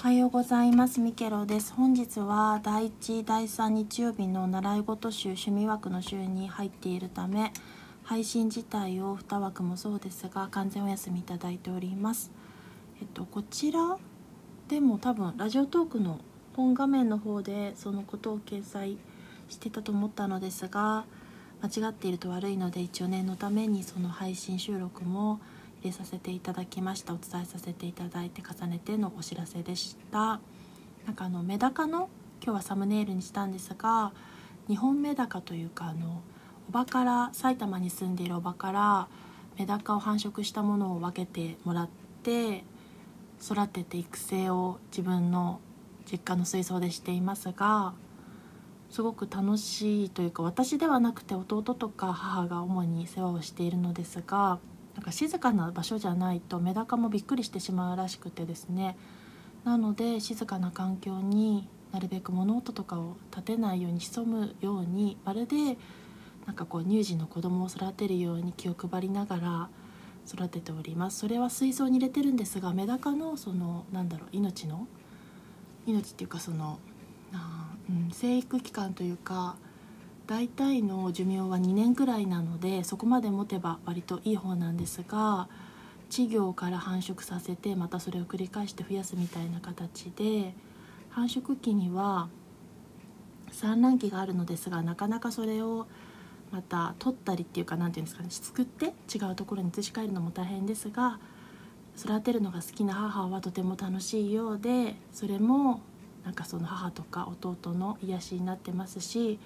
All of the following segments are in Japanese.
おはようございます。ミケロです。本日は第1第3日曜日の習い事週趣味枠の週に入っているため配信自体を2枠もそうですが完全お休みいただいております。えっとこちらでも多分ラジオトークの本画面の方でそのことを掲載してたと思ったのですが間違っていると悪いので一応念のためにその配信収録もさせていただきました。お伝えさせていただいて重ねてのお知らせでした。なんかあのメダカの今日はサムネイルにしたんですが日本メダカというかあのおばから埼玉に住んでいるおばからメダカを繁殖したものを分けてもらって育てて育成を自分の実家の水槽でしていますがすごく楽しいというか私ではなくて弟とか母が主に世話をしているのですがなんか静かな場所じゃないとメダカもびっくりしてしまうらしくてですね。なので静かな環境になるべく物音とかを立てないように潜むようにまるでなんかこう乳児の子供を育てるように気を配りながら育てております。それは水槽に入れてるんですがメダカのそのなんだろう命の命っていうかそのあ、うん、生育期間というか大体の寿命は2年くらいなのでそこまで持てば割といい方なんですが稚魚から繁殖させてまたそれを繰り返して増やすみたいな形で繁殖期には産卵期があるのですがなかなかそれをまた取ったりっていうか何て言うんですかね作って違うところに移し替えるのも大変ですが育てるのが好きな母はとても楽しいようでそれもなんかその母とか弟の癒しになってますし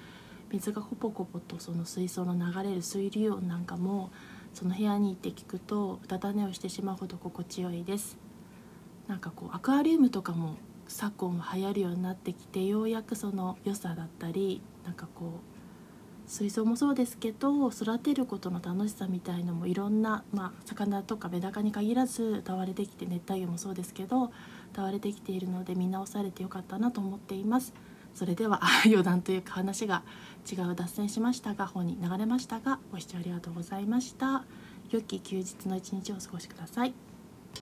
水がコポコポとその水槽の流れる水流音なんかもその部屋に行って聞くとうたた寝をしてしまうほど心地よいですなんかこうアクアリウムとかも昨今は流行るようになってきてようやくその良さだったりなんかこう水槽もそうですけど育てることの楽しさみたいのもいろんな、まあ、魚とかメダカに限らず歌われてきて熱帯魚もそうですけど歌われてきているので見直されてよかったなと思っています。それでは 余談というか話が違う脱線しましたが本に流れましたがご視聴ありがとうございました。良き休日の一日をお過ごしください。